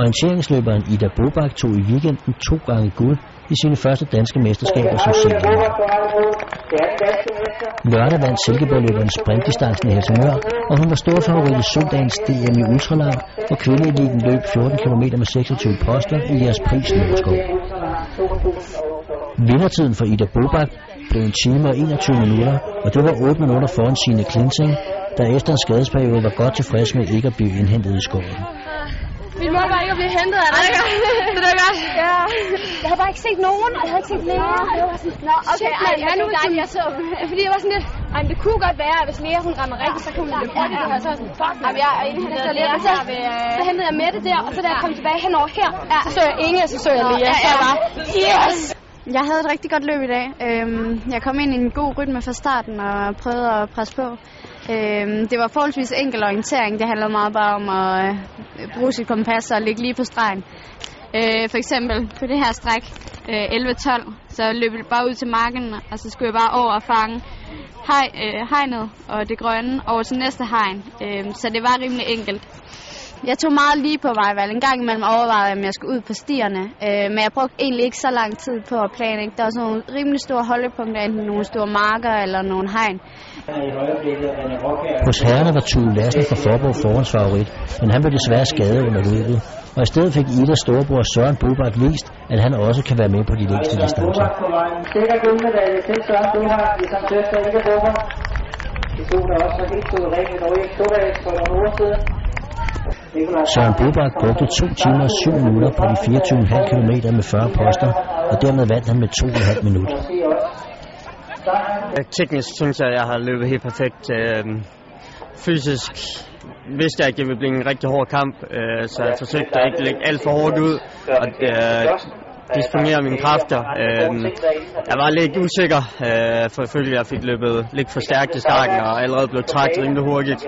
Orienteringsløberen Ida Bobak tog i weekenden to gange guld i sine første danske mesterskaber som senior. Lørdag vandt Silkeborg-løberen sprintdistancen i Helsingør, og hun var stor favorit i søndagens DM i ultralang, hvor kvindeeliten løb 14 km med 26 poster i jeres pris Løbeskov. Vindertiden for Ida Bobak blev en time og 21 minutter, og det var 8 minutter foran sine Klinsing, der efter en skadesperiode var godt tilfreds med ikke at blive indhentet i skoven. Min mor var ikke at blive hentet af dig. det er godt. Ja. Jeg havde bare ikke set nogen, og jeg havde ikke set læger. Jeg var sådan, Nå, okay, Shit, ej, jeg, nu er det jeg så. Fordi jeg var sådan lidt, ej, det kunne godt være, at hvis mere hun rammer rigtigt, så kunne hun løbe hurtigt. Det her, så var sådan, fuck, jamen, jeg er indhentet af læger. Så, så hentede jeg Mette der, og så da jeg kom tilbage henover her, så så jeg Inge, og så så jeg Lea. Så jeg var, yes! Jeg havde et rigtig godt løb i dag. Øhm, jeg kom ind i en god rytme fra starten og prøvede at presse på. Øhm, det var forholdsvis enkel orientering. Det handlede meget bare om at øh, bruge sit kompas og ligge lige på stregen. Øh, for eksempel på det her stræk, øh, 11-12, så løb jeg bare ud til marken, og så skulle jeg bare over og fange hej, øh, hegnet og det grønne over til næste hegn. Øh, så det var rimelig enkelt. Jeg tog meget lige på vejvalg. En gang imellem overvejede jeg, om jeg skulle ud på stierne. Øh, men jeg brugte egentlig ikke så lang tid på at planlægge. Der var sådan nogle rimelig store holdepunkter, enten nogle store marker eller nogle hegn. Hos herrerne var Tue Lassen fra Forborg forhåndsfavorit, men han blev desværre skadet under løbet. Og i stedet fik Idas storebror Søren Bobak vist, at han også kan være med på de længste distancer. Sikker guldmedalje til Søren Bobak, som søster Ida Bobak. De to, der også var helt suverænt i Norge, for nogle uger siden. Søren Bobak brugte 2 timer og 7 minutter på de 24,5 km med 40 poster, og dermed vandt han med 2,5 minutter. Øh, teknisk synes jeg, at jeg har løbet helt perfekt. Øh, fysisk vidste jeg ikke, at det ville blive en rigtig hård kamp, øh, så jeg forsøgte at ikke lægge alt for hårdt ud og disponere mine kræfter. Jeg var lidt usikker, for selvfølgelig jeg fik løbet lidt for stærkt i starten og allerede blev træt rimelig hurtigt.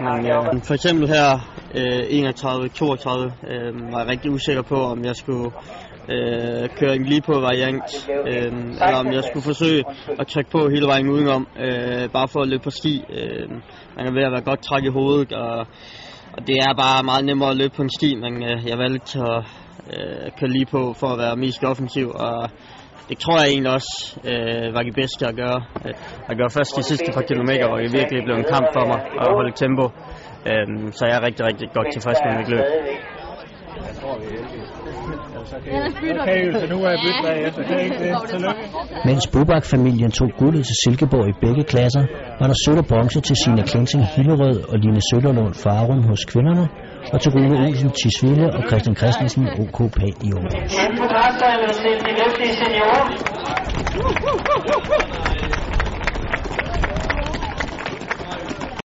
Men for eksempel her Øh, 31-32 øh, var jeg rigtig usikker på, om jeg skulle øh, køre en lige på variant, øh, eller om jeg skulle forsøge at trykke på hele vejen udenom, øh, bare for at løbe på ski. Øh, man er ved at være godt træk i hovedet, og, og det er bare meget nemmere at løbe på en ski, men øh, jeg valgte at øh, køre lige på for at være mest offensiv, og det tror jeg egentlig også øh, var det bedste at gøre. Øh, at gøre først de sidste par kilometer, hvor det virkelig blev en kamp for mig at holde tempo. Øh, så jeg er rigtig, rigtig godt tilfreds med mit løb. Okay, så nu er jeg byttet bagefter. Det er ikke det. Tillykke. Mens Bobak-familien tog guldet til Silkeborg i begge klasser, var der sølv og bronze til Sina Klinsing Hillerød og Line Sønderlund Farum hos kvinderne, og til Rune Olsen Tisvilde og Christian Christensen OK Pag i Aarhus.